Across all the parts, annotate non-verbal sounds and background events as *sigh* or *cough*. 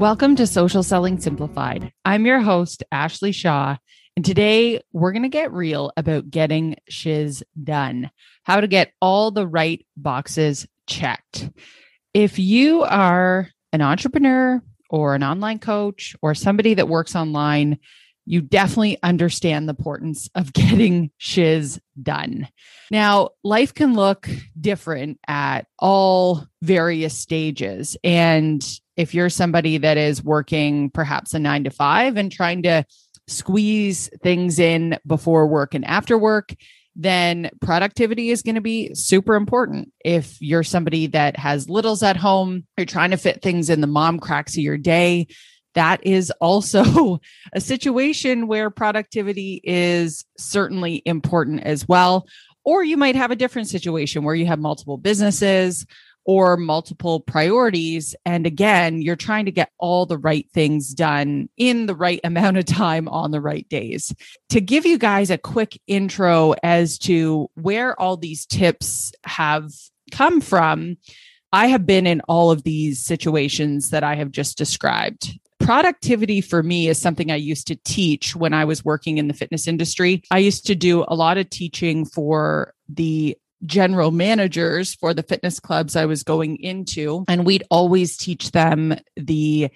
Welcome to Social Selling Simplified. I'm your host, Ashley Shaw, and today we're going to get real about getting shiz done, how to get all the right boxes checked. If you are an entrepreneur or an online coach or somebody that works online, you definitely understand the importance of *laughs* getting shiz done. Now, life can look different at all various stages. And if you're somebody that is working perhaps a nine to five and trying to squeeze things in before work and after work, then productivity is going to be super important. If you're somebody that has littles at home, you're trying to fit things in the mom cracks of your day, that is also *laughs* a situation where productivity is certainly important as well. Or you might have a different situation where you have multiple businesses or multiple priorities. And again, you're trying to get all the right things done in the right *laughs* amount of time on the right days. To give you guys a quick intro as to where all these tips have come from, I have been in all of these situations that I have just described. Productivity for me is something I used to teach when I was working in the fitness industry. I used to do a lot of teaching for the general managers for the fitness clubs I was going into, and we'd always teach them the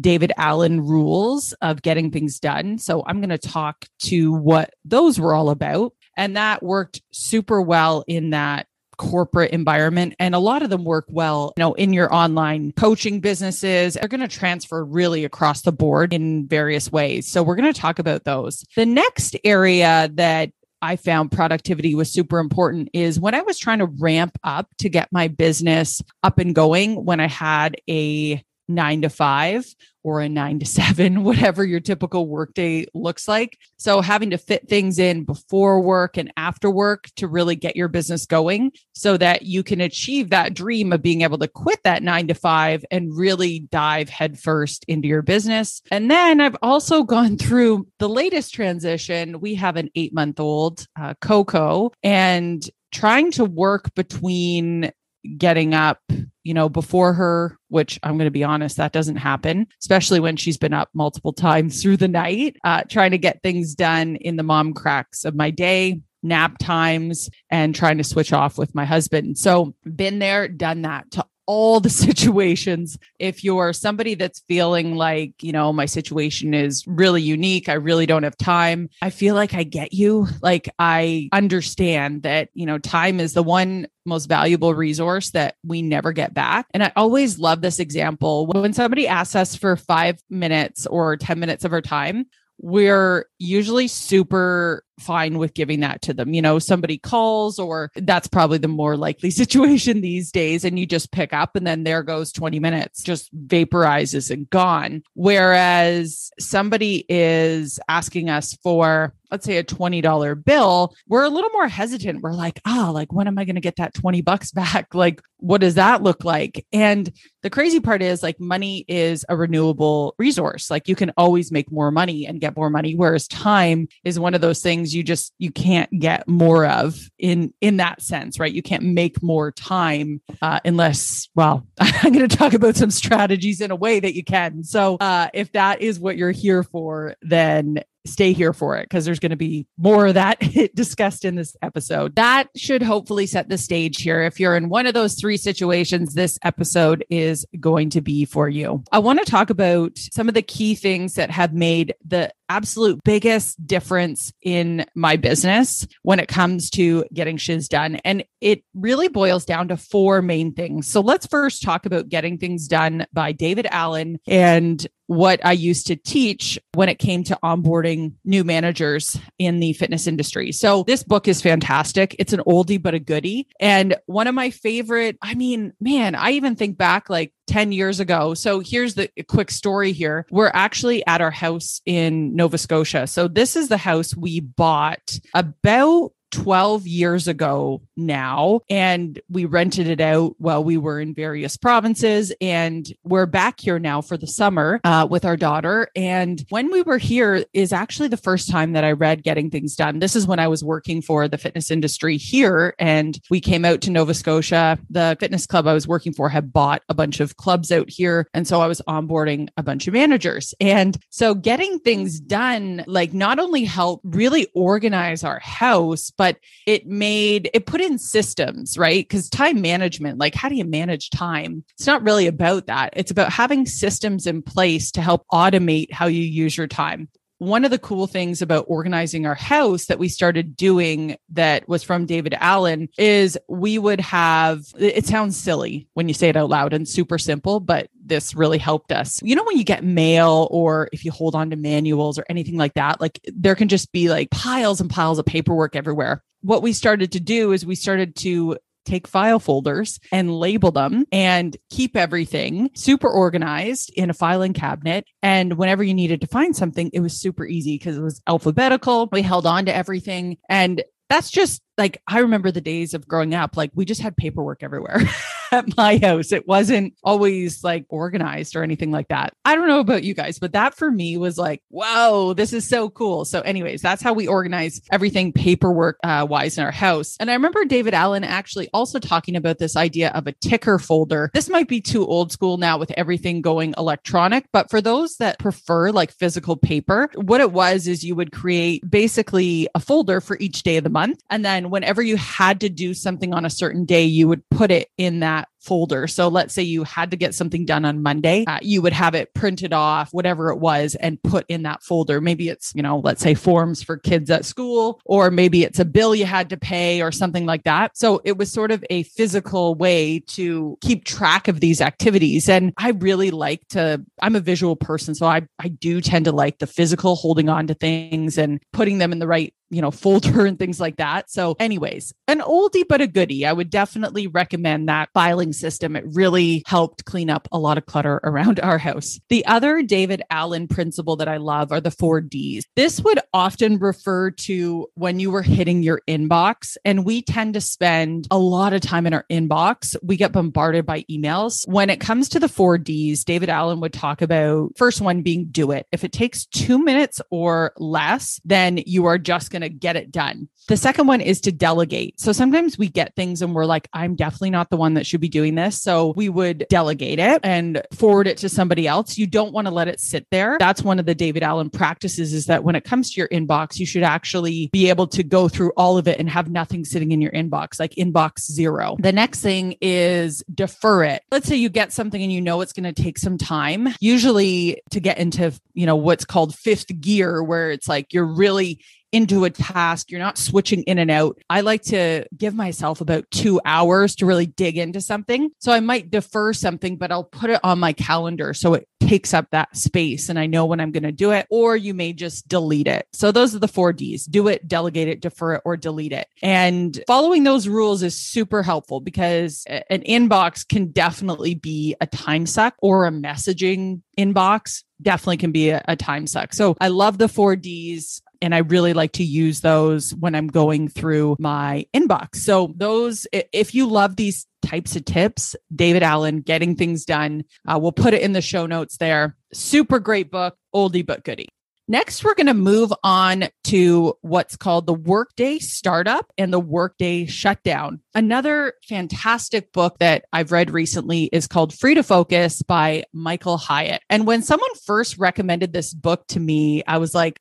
David Allen rules of getting things done. So I'm going to talk to what those were all about. And that worked super well in that corporate environment and a lot of them work well you know in your online coaching businesses. They're going to transfer really across the board in various ways. So we're going to talk about those. The next area that I found productivity was super important is when I was trying to ramp up to get my business up and going when I had a nine to five or a nine to *laughs* seven, whatever your typical workday looks like. So, having to fit things in before work and after work to really get your business going so that you can achieve that dream of being able to quit that nine to five and really dive headfirst into your business. And then I've also *laughs* gone through the latest transition. We have an eight month old uh, Coco and trying to work between getting up, you know, before her, which I'm going to be honest, that doesn't happen, especially when she's been up multiple *laughs* times through the night, uh, trying to get things done in the mom cracks of my day, nap times, and trying to switch off with my husband. So, been there, done that to all the *laughs* situations. If you're somebody that's feeling like, you know, my situation is really unique, I really don't have time, I feel like I get you. Like I understand that, you know, time is the one most valuable resource that we never get back. And I always love this example. When somebody asks us for five minutes or 10 minutes of our time, we're usually super fine with giving that to them. You know, somebody calls, or that's probably the more likely *laughs* situation these days, and you just pick up, and then there goes 20 minutes, just vaporizes and gone. Whereas somebody is asking us for, let's say, a $20 bill, we're a little more hesitant. We're like, ah, oh, like, when am I going to get that 20 bucks *laughs* back? Like, what does that look like? And the crazy part is, like, money is a renewable resource. Like, you can always make more money and get more money, whereas time is one of those things you just you can't get more of in in that sense right? You can't make more time uh, unless well *laughs* i'm going to talk about some strategies in a way that you can. So uh, if that is what you're here for then stay here for it because there's going to be more of that *laughs* discussed in this episode. That should hopefully set the stage here. If you're in one of those three situations, this episode is going to be for you. I want to talk about some of the key things that have made the absolute biggest difference in my business when it comes to getting shiz done. And it really boils down to four main things. So let's first talk about getting things done by David Allen and what I used to teach when it came to onboarding new managers in the fitness industry. So this book is fantastic. It's an oldie but a goodie. And one of my favorite, I mean, man, I even think back like 10 years ago. So here's the quick story here. We're actually at our house in Nova Scotia. So this is the house we bought about 12 years ago now and we rented it out while we were in various provinces and we're back here now for the summer uh, with our daughter. And when we were here is actually the first time that i read getting things done. This is when i was working for the fitness industry here and we came out to nova scotia. The fitness club i was working for had bought a bunch of clubs out here and so i was onboarding a bunch of managers. And so getting things done like not only helped really organize our house but it made it put in systems, right? Because time management, like how do you manage time? It's not really about that. It's about having systems in place to help automate how you use your time one of the cool things about organizing our house that we started doing that was from David Allen is we would have it sounds silly when you say it out loud and super simple, but this really helped us. You know, when you get mail or if you hold on to manuals or anything like that, like there can just be like piles and piles of paperwork everywhere what we started to do is we started to take file folders and label them and keep everything super organized in a filing cabinet. And whenever you needed to find something, it was super easy because it was alphabetical. We held on to everything. And that's just like I remember the days of growing up, like we just had paperwork everywhere *laughs* at my house. It wasn't always like organized or anything like that. I don't know about you guys, but that for me was like, whoa, this is so cool. So, anyways, that's how we organize everything paperwork uh, wise in our house. And I remember David Allen actually also talking about this idea of a ticker folder. This might be too old school now with everything going electronic, but for those that prefer like physical paper, what it was is you would create basically a folder for each day of the month. And then whenever you had to do something on a certain day, you would put it in that that folder. So let's say you had to get something done on Monday, uh, you would have it printed off, whatever it was, and put in that folder. Maybe it's, you know, let's say forms for kids at school, or maybe it's a bill you had to pay or something like that. So it was sort of a physical way to keep track of these activities. And I really like to, I'm a visual person. So I, I do tend to like the physical holding on to things and putting them in the right you know, *laughs* folder and things like that. So, anyways, an oldie but a goodie. I would definitely recommend that filing system. It really helped clean up a lot of clutter *laughs* around our house. The other David Allen principle that I love are the four Ds. This would often refer to when you were hitting your inbox, and we tend to spend a lot of time in our inbox. We get bombarded by emails. When it comes to the four Ds, David Allen would talk about first one being do it. If it takes two minutes or less, then you are just going to get it done. The second one is to delegate. So sometimes we get things and we're like, I'm definitely not the one that should be doing this. So we would delegate it and forward it to somebody else. You don't want to let it sit there. That's one of the David Allen practices is that when it comes to your inbox, you should actually be able to go through all of it and have nothing sitting in your inbox, like inbox zero. The next thing is defer it. Let's say you get something and you know it's going to take some time, usually to get into, you know, what's called fifth gear, where it's like you're really into a task. You're not switching in and out. I like to give myself about two hours to really dig into something. So I might defer something, but I'll put it on my calendar so it takes up that space and I know when I'm going to do it. Or you may just delete it. So those are the four D's do it, delegate it, defer it, or delete it. And following those rules is super helpful because an inbox can definitely be a time suck or a messaging inbox definitely can be a, a, time suck. So I love the four D's and I really like to use those when I'm going through my inbox. So, those, if you love these types of tips, David Allen, Getting Things Done, uh, we'll put it in the show notes there. Super great book, oldie but goodie. Next, we're going to move on to what's called the Workday Startup and the Workday Shutdown. Another fantastic book that I've read recently is called Free to Focus by Michael Hyatt. And when someone first recommended this book to me, I was like,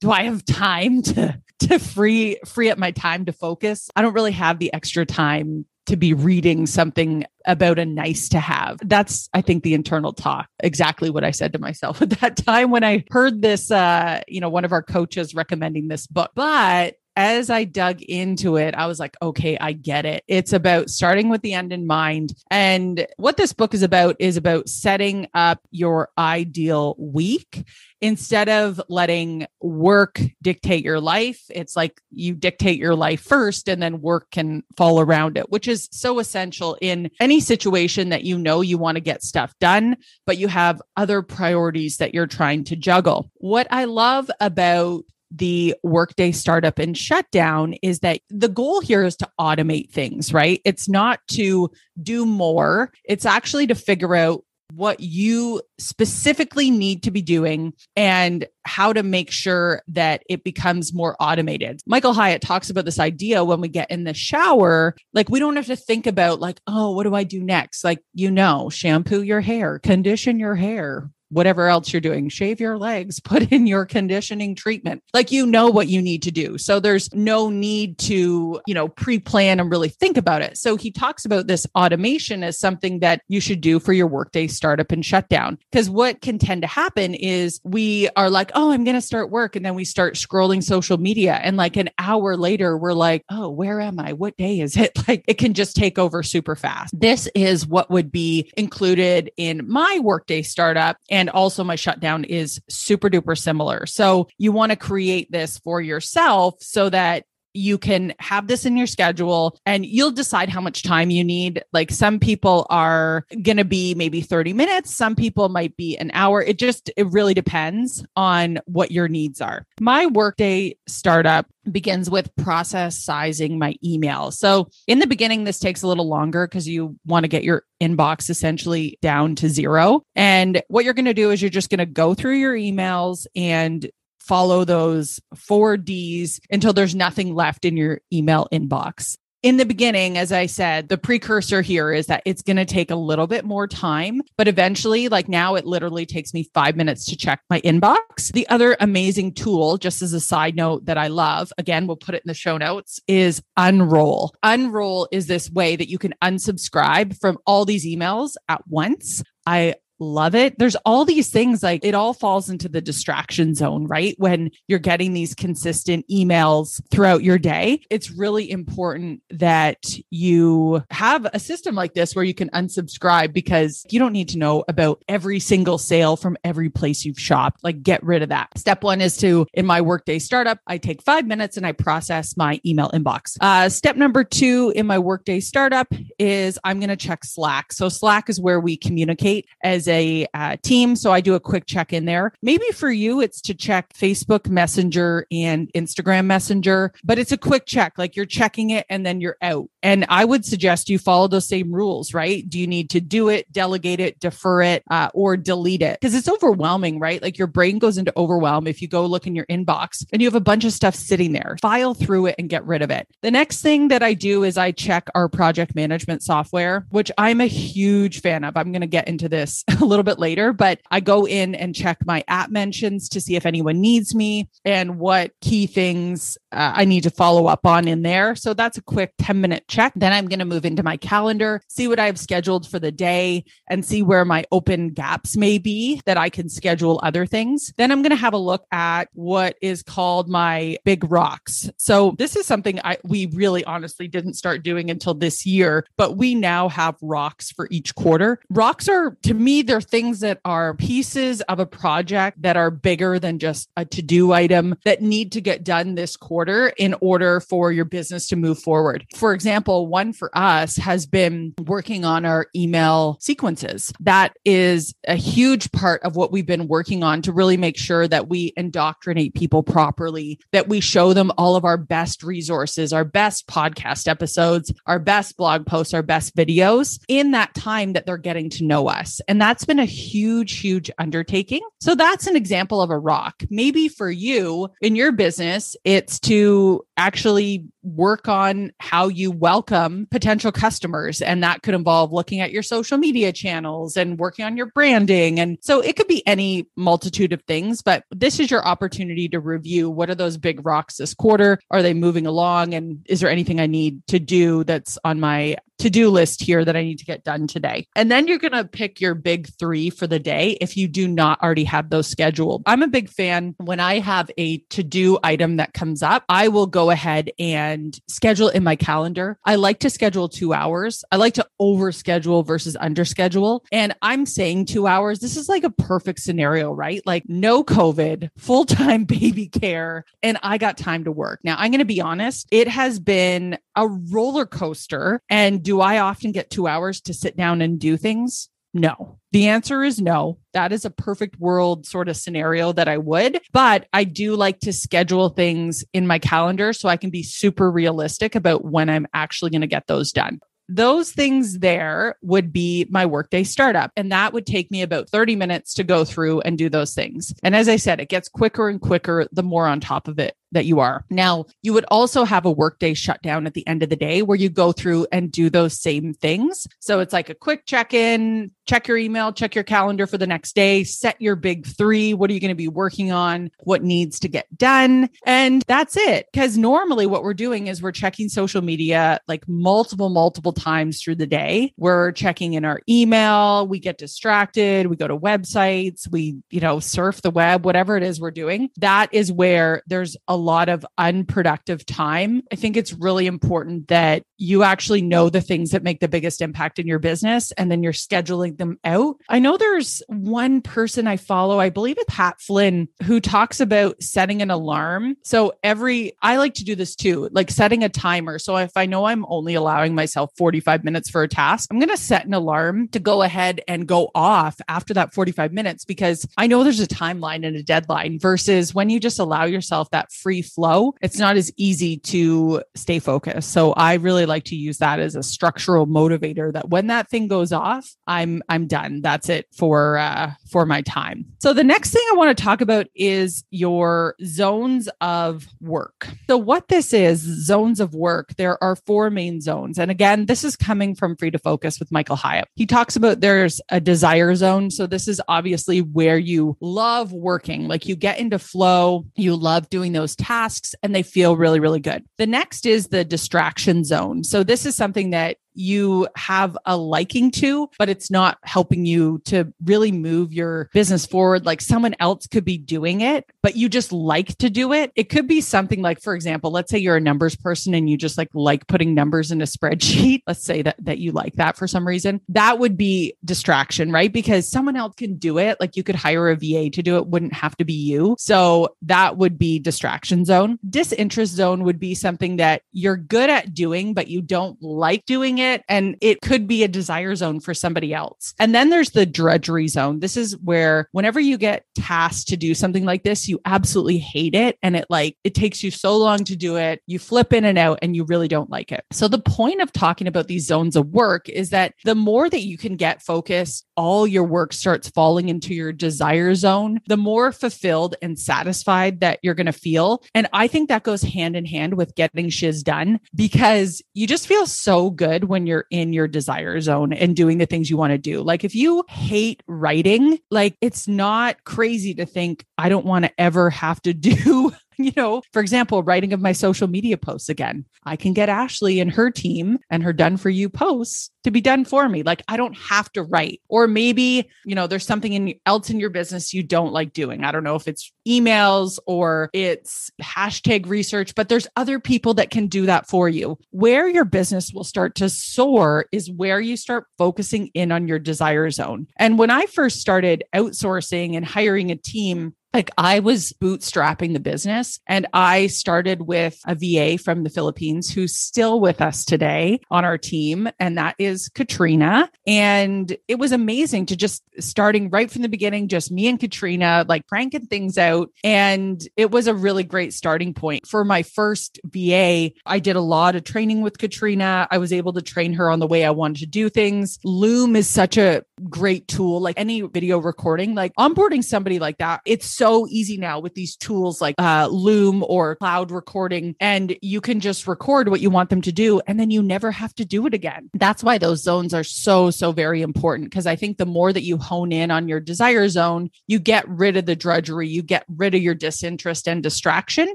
do I have time to to free free up my time to focus? I don't really have the extra time to be reading something about a nice to have. That's, I think, the internal talk. Exactly what I said to myself *laughs* at that time when I heard this, uh, you know, one of our coaches recommending this book. But as I dug into it, I was like, okay, I get it. It's about starting with the end in mind. And what this book is about is about setting up your ideal week instead of letting work dictate your life. It's like you dictate your life first and then work can fall around it, which is so essential in any situation that you know you want to get stuff done, but you have other priorities that you're trying to juggle. What I love about the workday startup and shutdown is that the goal here is to automate things, right? It's not to do more, it's actually to figure out what you specifically need to be doing and how to make sure that it becomes more automated. Michael Hyatt talks about this idea when we get in the shower, like we don't have to think about like, oh, what do I do next? Like, you know, shampoo your hair, condition your hair, whatever else you're doing, shave your legs, *laughs* put in your conditioning treatment. Like you know what you need to do. So there's no need to, you know, pre plan and really think about it. So he talks about this automation as something that you should do for your workday startup and shutdown. Because what can tend to happen is we are like, oh, I'm going to start work. And then we start scrolling social media. And like an hour later, we're like, oh, where am I? What day is it? *laughs* Like it can just take over super fast. This is what would be included in my workday startup also my shutdown is super duper similar. So you want to create this for yourself so that you can have this in your schedule and you'll decide how much time you need. Like some people are going to be maybe 30 minutes, some people might be an hour. It just, it really depends on what your needs are. My workday startup begins with process sizing my email. So in the beginning, this takes a little longer because you want to get your inbox essentially down to zero. And what you're going to do is you're just going to go through your emails and follow those four D's until there's nothing left in your email inbox in the beginning, as I said, the precursor here is that it's going to take a little bit more time, but eventually, like now, it literally takes me five minutes to check my inbox. The other amazing tool, just as a side note that I love, again, we'll put it in the show notes, is Unroll. Unroll is this way that you can unsubscribe from all these emails at once. I love it. There's all these things like it all falls into the distraction zone, right? When you're getting these consistent emails throughout your day, it's really important that you have a system like this where you can unsubscribe because you don't need to know about every single sale from every place you've shopped. Like get rid of that. Step one is to, in my workday startup, I take five minutes and I process my email inbox. Uh, step number two in my workday startup is I'm going to check Slack. So Slack is where we communicate as a uh, team. So I do a quick check in there. Maybe for you, it's to check Facebook Messenger and Instagram Messenger, but it's a quick check. Like you're checking it and then you're out. And I would suggest you follow those same rules, right? Do you need to do it, delegate it, defer it, uh, or delete it? Because it's overwhelming, right? Like your brain goes into overwhelm if you go look in your inbox and you have a bunch of stuff sitting there. File through it and get rid of it. The next thing that I do is I check our project management software, which I'm a huge fan of. I'm going to get into this *laughs* a little bit later, but I go in and check my app mentions to see if anyone needs me and what key things uh, I need to follow up on in there. So that's a quick 10 minute check. Then I'm going to move into my calendar, see what I've scheduled for the day and see where my open gaps may be that I can schedule other things. Then I'm going to have a look at what is called my big rocks. So this is something I we really honestly didn't start doing until this year, but we now have rocks for each quarter. Rocks are to me they're things that are pieces of a project that are bigger than just a to-do item that need to get done this quarter in order for your business to move forward. For example, one for us has been working on our email sequences. That is a huge part of what we've been working on to really make sure that we indoctrinate people properly, that we show them all of our best resources, our best podcast episodes, our best blog posts, our best videos in that time that they're getting to know us. And that's been a huge, huge undertaking. So that's an example of a rock. Maybe for you in your business, it's to actually work on how you welcome potential customers. And that could involve looking at your social media channels and working on your branding. And so it could be any multitude of things, but this is your opportunity to review what are those big rocks this quarter? Are they moving along? And is there anything I need to do that's on my to do list here that I need to get done today. And then you're going to pick your big three for the day if you do not already have those scheduled. I'm a big fan when I have a to do item that comes up, I will go ahead and schedule in my calendar. I like to schedule two hours. I like to over schedule versus under schedule. And I'm saying two hours. This is like a perfect scenario, right? Like no COVID, full time *laughs* baby care, and I got time to work. Now, I'm going to be honest, it has been a roller coaster and do I often get two hours to sit down and do things? No. The answer is no. That is a perfect world sort of scenario that I would, but I do like to schedule things in my calendar so I can be super realistic about when I'm actually going to get those done those things there would be my workday startup. And that would take me about 30 minutes to go through and do those things. And as I said, it gets quicker and quicker the more on top of it that you are. Now, you would also have a workday shutdown at the end of the day where you go through and do those same things. So it's like a quick check in, check your email, check your calendar for the next day, set your big three. What are you going to be working on? What needs to get done? And that's it. Because normally what we're doing is we're checking social media like multiple, multiple times through the day. We're checking in our email, we get distracted, we go to websites, we, you know, surf the web, whatever it is we're doing. That is where there's a lot of unproductive time. I think it's really important that you actually know the things that make the biggest impact in your business and then you're scheduling them out. I know there's one person I follow, I believe it's Pat Flynn, who talks about setting an alarm. So every, I like to do this too, like setting a timer. So if I know I'm only allowing myself 45 minutes for a task, I'm going to set an alarm to go ahead and go off after that 45 minutes because I know there's a timeline and a deadline versus when you just allow yourself that free flow, it's not as easy to stay focused. So I really like to use that as a structural motivator that when that thing goes off, I'm I'm done. That's it for uh for my time. So the next thing I want to talk about is your zones of work. So what this is, zones of work, there are four main zones. And again, this is coming from Free to Focus with Michael Hyatt. He talks about there's a desire zone. So this is obviously where you love working, like you get into flow, you love doing those tasks and they feel really, really good. The next is the distraction zone. So this is something that you have a liking to, but it's not helping you to really move your business forward. Like someone else could be doing it, but you just like to do it. It could be something like, for example, let's say you're a numbers person and you just like like putting numbers in a spreadsheet. *laughs* Let's say that that you like that for some reason. That would be distraction, right? Because someone else can do it. Like you could hire a VA to do it, wouldn't have to be you. So that would be distraction zone. Disinterest zone would be something that you're good at doing, but you don't like doing it it and it could be a desire zone for somebody else. And then there's the drudgery zone. This is where whenever you get tasked to do something like this, you absolutely hate it. And it like, it takes you so long to do it. You flip in and out and you really don't like it. So the point of talking about these zones of work is that the more that you can get focused, all your work starts falling into your desire zone, the more fulfilled and satisfied that you're going to feel. And I think that goes hand in hand with getting shiz done because you just feel so good when when you're in your desire zone and doing the things you want to do. Like if you hate writing, like it's not crazy to think I don't want to ever have to *laughs* do *laughs* you know, for example, writing of my social media posts again. I can get Ashley and her team and her done for you posts to be done for me. Like I don't have to write. Or maybe, you know, there's something in, else in your business you don't like doing. I don't know if it's emails or it's hashtag research, but there's other people that can do that for you. Where your business will start to soar is where you start focusing in on your desire zone. And when I first started outsourcing and hiring a team, like I was bootstrapping the business and I started with a VA from the Philippines who's still with us today on our team. And that is Katrina. And it was amazing to just starting right from the beginning, just me and Katrina, like cranking things out. And it was a really great starting point. For my first VA, I did a lot of training with Katrina. I was able to train her on the way I wanted to do things. Loom is such a great tool, like any video recording, like onboarding somebody like that. It's so so easy now with these tools like uh, Loom or cloud recording, and you can just record what you want them to do, and then you never have to do it again. That's why those zones are so, so very important because I think the more that you hone in on your desire zone, you get rid of the drudgery, you get rid of your disinterest and distraction,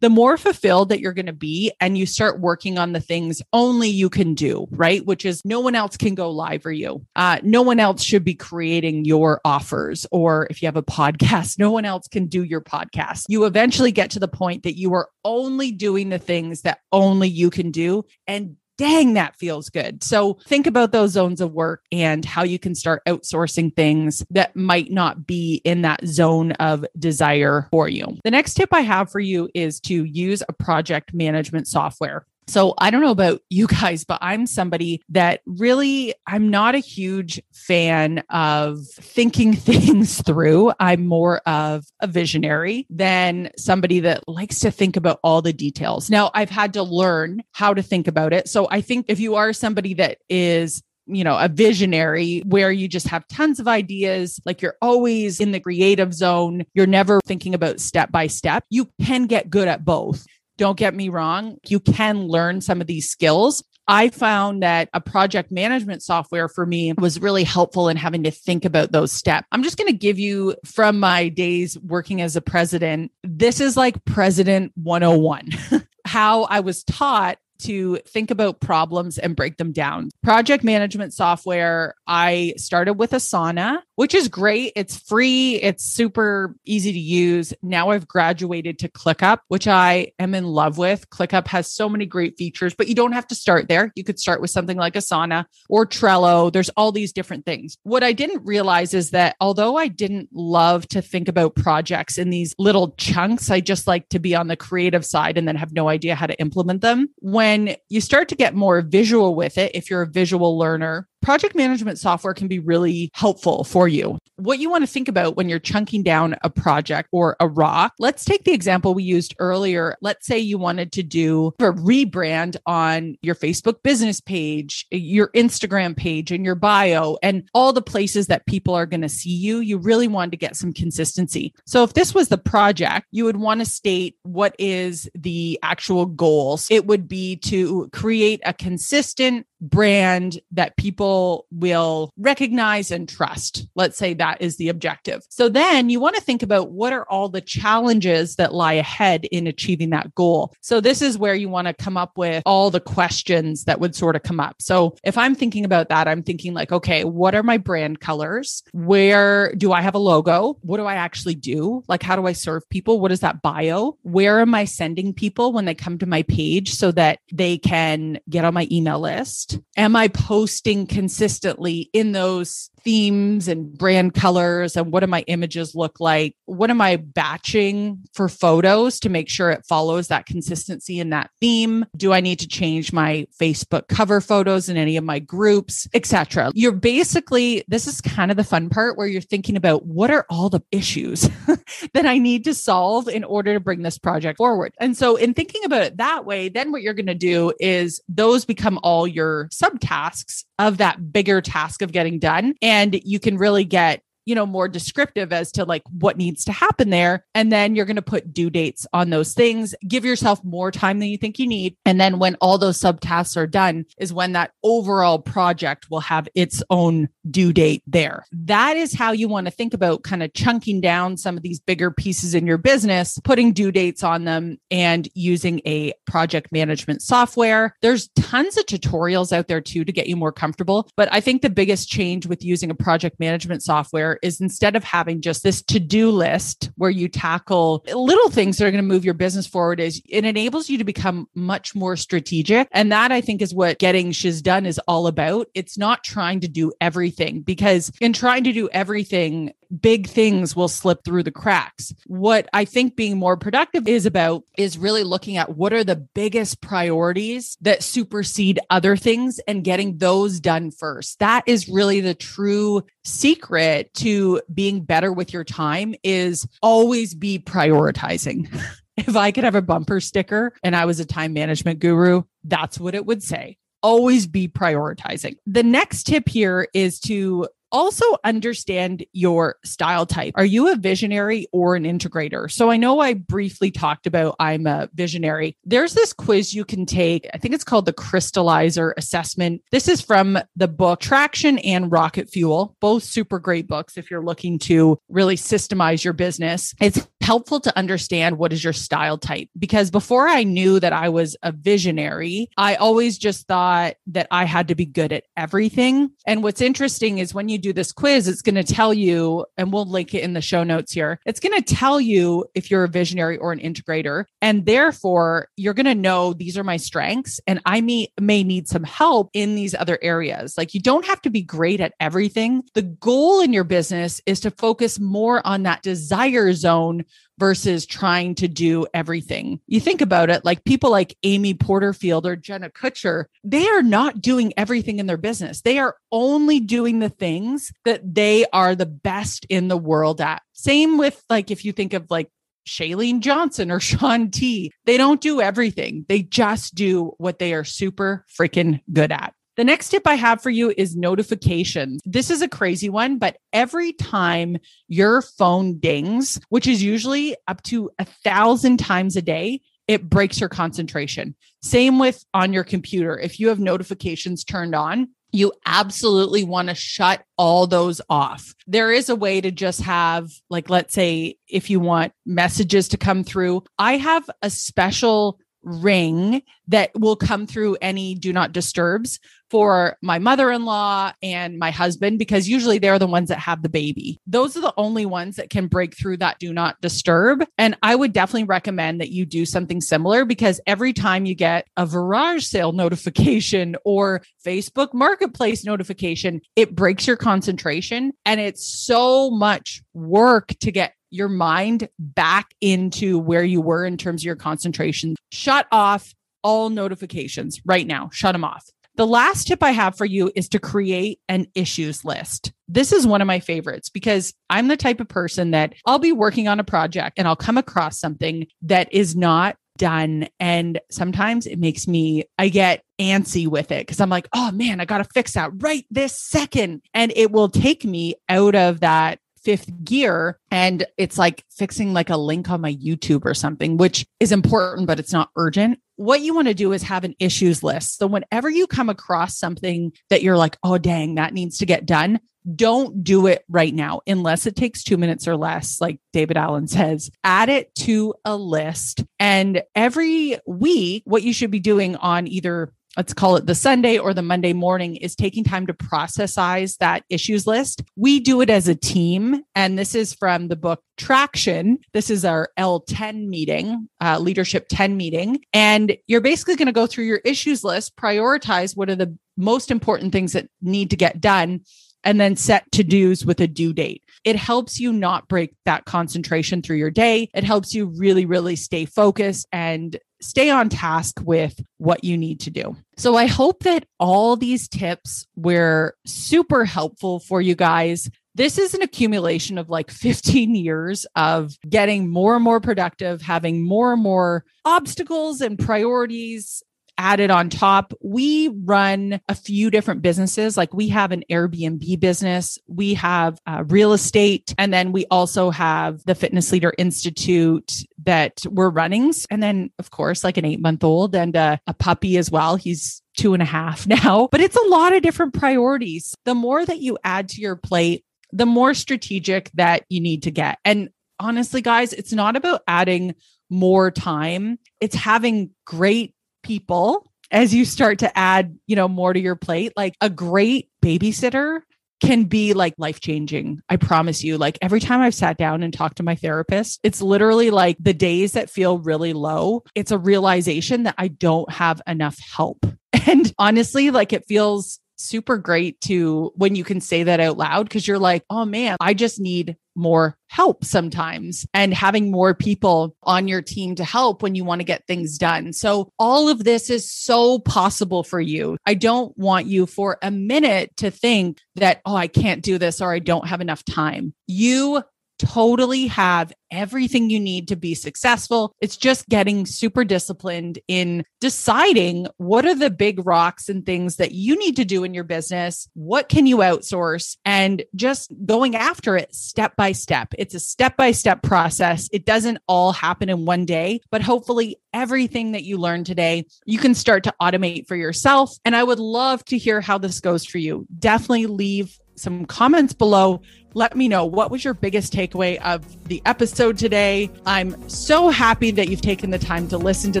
the more fulfilled that you're going to be. And you start working on the things only you can do, right? Which is no one else can go live for you. Uh, no one else should be creating your offers. Or if you have a podcast, no one else can do your podcast. You eventually get to the point that you are only doing the things that only you can do. And dang, that feels good. So think about those zones of work and how you can start outsourcing things that might not be in that zone of desire for you. The next tip I have for you is to use a project management software. So I don't know about *laughs* you guys, but I'm somebody that really, I'm not a huge fan of thinking *laughs* things through. I'm more of a visionary than somebody that likes to think about all the details. Now, I've had to learn how to think about it. So I think if you are somebody that is you know, a visionary where you just have tons of ideas, like you're always in the creative zone, you're never thinking about step by step. You can get good at both. Don't get me wrong, you can learn some of these skills. I found that a project management software for me was really helpful in having to think about those steps. I'm just going to give you from my days working as a president. This is like President 101. *laughs* How I was taught to think about problems and break them down. Project management software, I started with Asana, which is great. It's free, it's super easy to use. Now I've graduated to ClickUp, which I am in love with. ClickUp has so many great features, but you don't have to start there. You could start with something like Asana or Trello. There's all these different things. What I didn't realize is that although I didn't love to think about projects in these little chunks, I just like to be on the creative side and then have no idea how to implement them. When you start to get more visual with it, if you're a visual learner, project management software can be really helpful for you. What you want to think about when you're chunking down a project or a rock, let's take the example we used earlier. Let's say you wanted to do a rebrand on your Facebook business page, your Instagram page, and your bio, and all the places that people are going to see you. You really wanted to get some consistency. So if this was the project, you would want to state what is the actual goals. It would be to create a consistent brand that people will recognize and trust. Let's say that is the objective. So then you want to think about what are all the challenges that lie ahead in achieving that goal. So this is where you want to come up with all the questions that would sort of come up. So if I'm thinking about that, I'm thinking like, okay, what are my brand colors? Where do I have a logo? What do I actually do? Like, how do I serve people? What is that bio? Where am I sending people when they come to my page so that they can get on my email list? Am I posting consistently in those themes and brand colors and what do my images look like? What am i batching for photos to make sure it follows that consistency in that theme? Do i need to change my facebook cover photos in any of my groups etc you're basically this is kind of the fun part where you're thinking about what are all the issues *laughs* that i need to solve in order to bring this project forward. And so in thinking about it that way then what you're going to do is those become all your subtasks of that bigger task of getting done. And you can really get you know, more descriptive as to like what needs to happen there. And then you're going to put due dates on those things. Give yourself more time than you think you need. And then when all those subtasks are done, is when that overall project will have its own due date there. That is how you want to think about kind of chunking down some of these bigger pieces in your business, putting due dates on them, and using a project management software. There's tons of tutorials out there too to get you more comfortable. But I think the biggest change with using a project management software is instead of having just this to-do list where you tackle little things that are going to move your business forward is it enables you to become much more strategic. And that I think is what getting shiz done is all about. It's not trying to do everything because in trying to do everything, big things will slip through the cracks. What I think being more productive is about is really looking at what are the biggest priorities that supersede other things and getting those done first. That is really the true secret to being better with your time is always be prioritizing. *laughs* if I could have a bumper sticker and I was a time management guru, that's what it would say always be prioritizing. The next tip here is to also understand your style type. Are you a visionary or an integrator? So I know I briefly talked about I'm a visionary. There's this quiz you can take. I think it's called the Crystallizer Assessment. This is from the book Traction and Rocket Fuel, both super great books if you're looking to really systemize your business. It's helpful to understand what is your style type because before I knew that I was a visionary, I always just thought that I had to be good at everything. And what's interesting is when you do this quiz, it's going to tell you, and we'll link it in the show notes here, it's going to tell you if you're a visionary or an integrator. And therefore, you're going to know these are my strengths and I may, may need some help in these other areas. Like you don't have to be great at everything. The goal in your business is to focus more on that desire zone versus trying to do everything. You think about it, like people like Amy Porterfield or Jenna Kutcher, they are not doing everything in their business. They are only doing the things that they are the best in the world at. Same with like if you think of like Chalene Johnson or *laughs* Shaun T. They don't do everything. They just do what they are super freaking good at. The next tip I have for you is notifications. This is a crazy one, but every time your phone dings, which is usually up to a thousand times a day, it breaks your concentration. Same with on your computer. If you have notifications turned on, you absolutely want to shut all those off. There is a way to just have, like, let's say, if you want messages to come through, I have a special ring that will come through any do not disturbs for my mother-in-law and my husband because usually they're the ones that have the baby. Those are the only ones that can break through that do not disturb. And I would definitely recommend that you do something similar because every time you get a garage sale notification or Facebook marketplace notification, it breaks your concentration and it's so much work to get your mind back into where you were in terms of your concentration. Shut off all notifications right now. Shut them off. The last tip I have for you is to create an issues list. This is one of my favorites because I'm the type of person that I'll be working on a project and I'll come across something that is not done. And sometimes it makes me, I get antsy with it because I'm like, oh man, I got to fix that right this second. And it will take me out of that fifth gear and it's like fixing like a link on my YouTube or something, which is important, but it's not urgent. What you want to do is have an issues list. So whenever you come across something that you're like, oh, dang, that needs to get done, don't do it right now unless it takes two minutes or less, like David Allen says. Add it to a list. And every week, what you should be doing on either let's call it the Sunday or the Monday morning is taking time to processize that issues list. We do it as a team. And this is from the book Traction. This is our L10 meeting, uh, leadership 10 meeting. And you're basically going to go through your issues list, prioritize what are the most important things that need to get done and then set to dos with a due date. It helps you not break that concentration through your day. It helps you really, really stay focused and stay on task with what you need to do. So I hope that all these tips were super helpful for you guys. This is an accumulation of like *laughs* 15 years of getting more and more productive, having more and more obstacles and priorities added on top. We run a few different businesses. Like we have an Airbnb business, we have uh, real estate, and then we also have the Fitness Leader Institute that we're running. And then, of course, like an eight month old and a, a puppy as well. He's two and a half *laughs* now, but it's a lot of different priorities. The more that you add to your plate, the more strategic that you need to get. And honestly, guys, it's not about adding more time, it's having great people as you start to add, you know, more to your plate. Like a great babysitter can be like life changing. I promise you. Like every time I've sat down and talked to my therapist, it's literally like the days that feel really low, it's a realization that I don't have enough help. *laughs* And honestly, like it feels super great to when you can say that out loud because you're like, oh man, I just need more help sometimes and having more people on your team to help when you want to get things done. So all of this is so possible for you. I don't want you for a minute to think that, oh, I can't do this or I don't have enough time. You totally have everything you need to be successful. It's just getting super disciplined in deciding what are the big rocks and things that you need to do in your business. What can you outsource and just going after it step by step. It's a step by step process. It doesn't all happen in one day, but hopefully everything that you learned today, you can start to automate for yourself. And I would love to hear how this goes for you. Definitely leave some comments below. Let me know what was your biggest takeaway of the episode today. I'm so happy that you've taken the time to listen to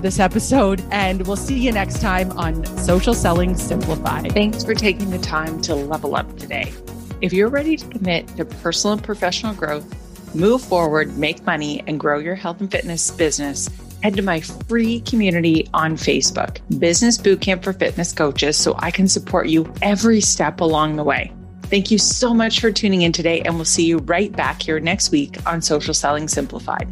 this episode, and we'll see you next time on Social Selling Simplified. Thanks for taking the time to level up today. If you're ready to commit to personal and professional growth, move forward, make money, and grow your health and fitness business, head to my free community on Facebook, Business Bootcamp for Fitness Coaches, so I can support you every step along the way. Thank you so much for tuning in today, and we'll see you right back here next week on Social Selling Simplified.